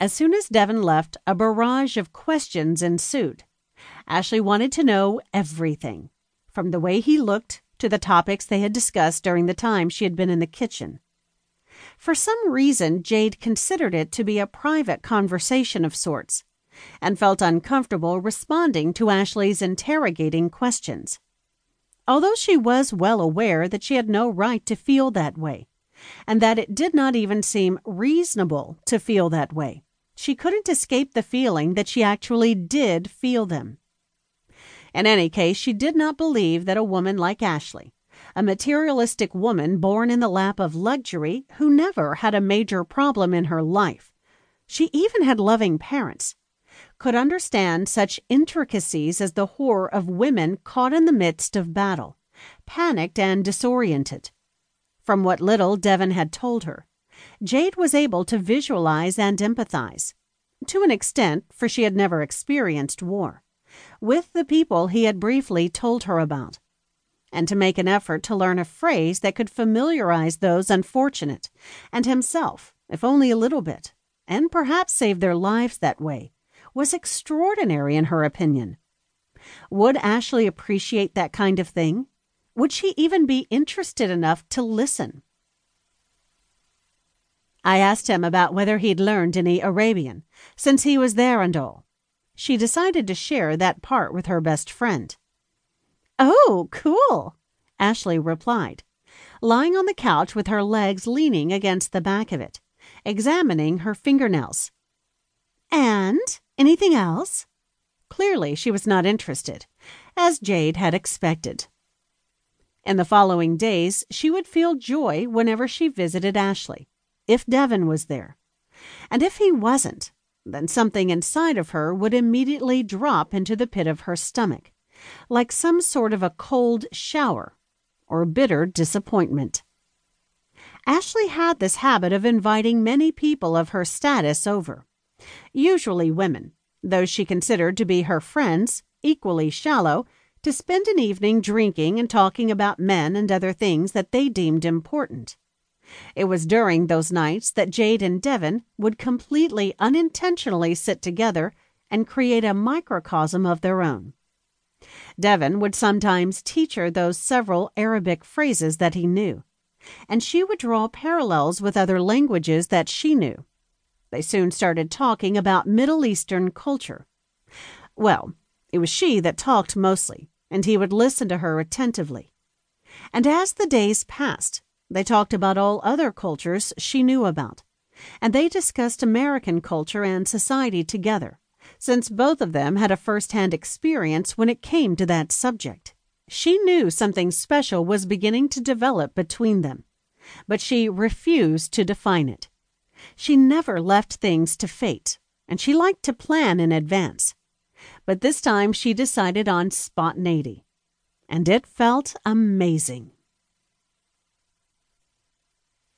As soon as Devon left, a barrage of questions ensued. Ashley wanted to know everything, from the way he looked to the topics they had discussed during the time she had been in the kitchen. For some reason, Jade considered it to be a private conversation of sorts and felt uncomfortable responding to Ashley's interrogating questions. Although she was well aware that she had no right to feel that way, and that it did not even seem reasonable to feel that way, she couldn't escape the feeling that she actually did feel them. In any case, she did not believe that a woman like Ashley, a materialistic woman born in the lap of luxury who never had a major problem in her life, she even had loving parents, could understand such intricacies as the horror of women caught in the midst of battle, panicked and disoriented. From what little Devon had told her, Jade was able to visualize and empathize, to an extent, for she had never experienced war, with the people he had briefly told her about, and to make an effort to learn a phrase that could familiarize those unfortunate and himself, if only a little bit, and perhaps save their lives that way, was extraordinary in her opinion. Would Ashley appreciate that kind of thing? Would she even be interested enough to listen? I asked him about whether he'd learned any Arabian since he was there and all. She decided to share that part with her best friend. Oh, cool, Ashley replied, lying on the couch with her legs leaning against the back of it, examining her fingernails. And anything else? Clearly, she was not interested, as Jade had expected. In the following days, she would feel joy whenever she visited Ashley if Devon was there. And if he wasn't, then something inside of her would immediately drop into the pit of her stomach, like some sort of a cold shower or bitter disappointment. Ashley had this habit of inviting many people of her status over, usually women, those she considered to be her friends, equally shallow, to spend an evening drinking and talking about men and other things that they deemed important. It was during those nights that Jade and Devon would completely unintentionally sit together and create a microcosm of their own. Devon would sometimes teach her those several Arabic phrases that he knew, and she would draw parallels with other languages that she knew. They soon started talking about Middle Eastern culture. Well, it was she that talked mostly, and he would listen to her attentively. And as the days passed, they talked about all other cultures she knew about, and they discussed American culture and society together, since both of them had a first hand experience when it came to that subject. She knew something special was beginning to develop between them, but she refused to define it. She never left things to fate, and she liked to plan in advance. But this time she decided on spontaneity, and it felt amazing.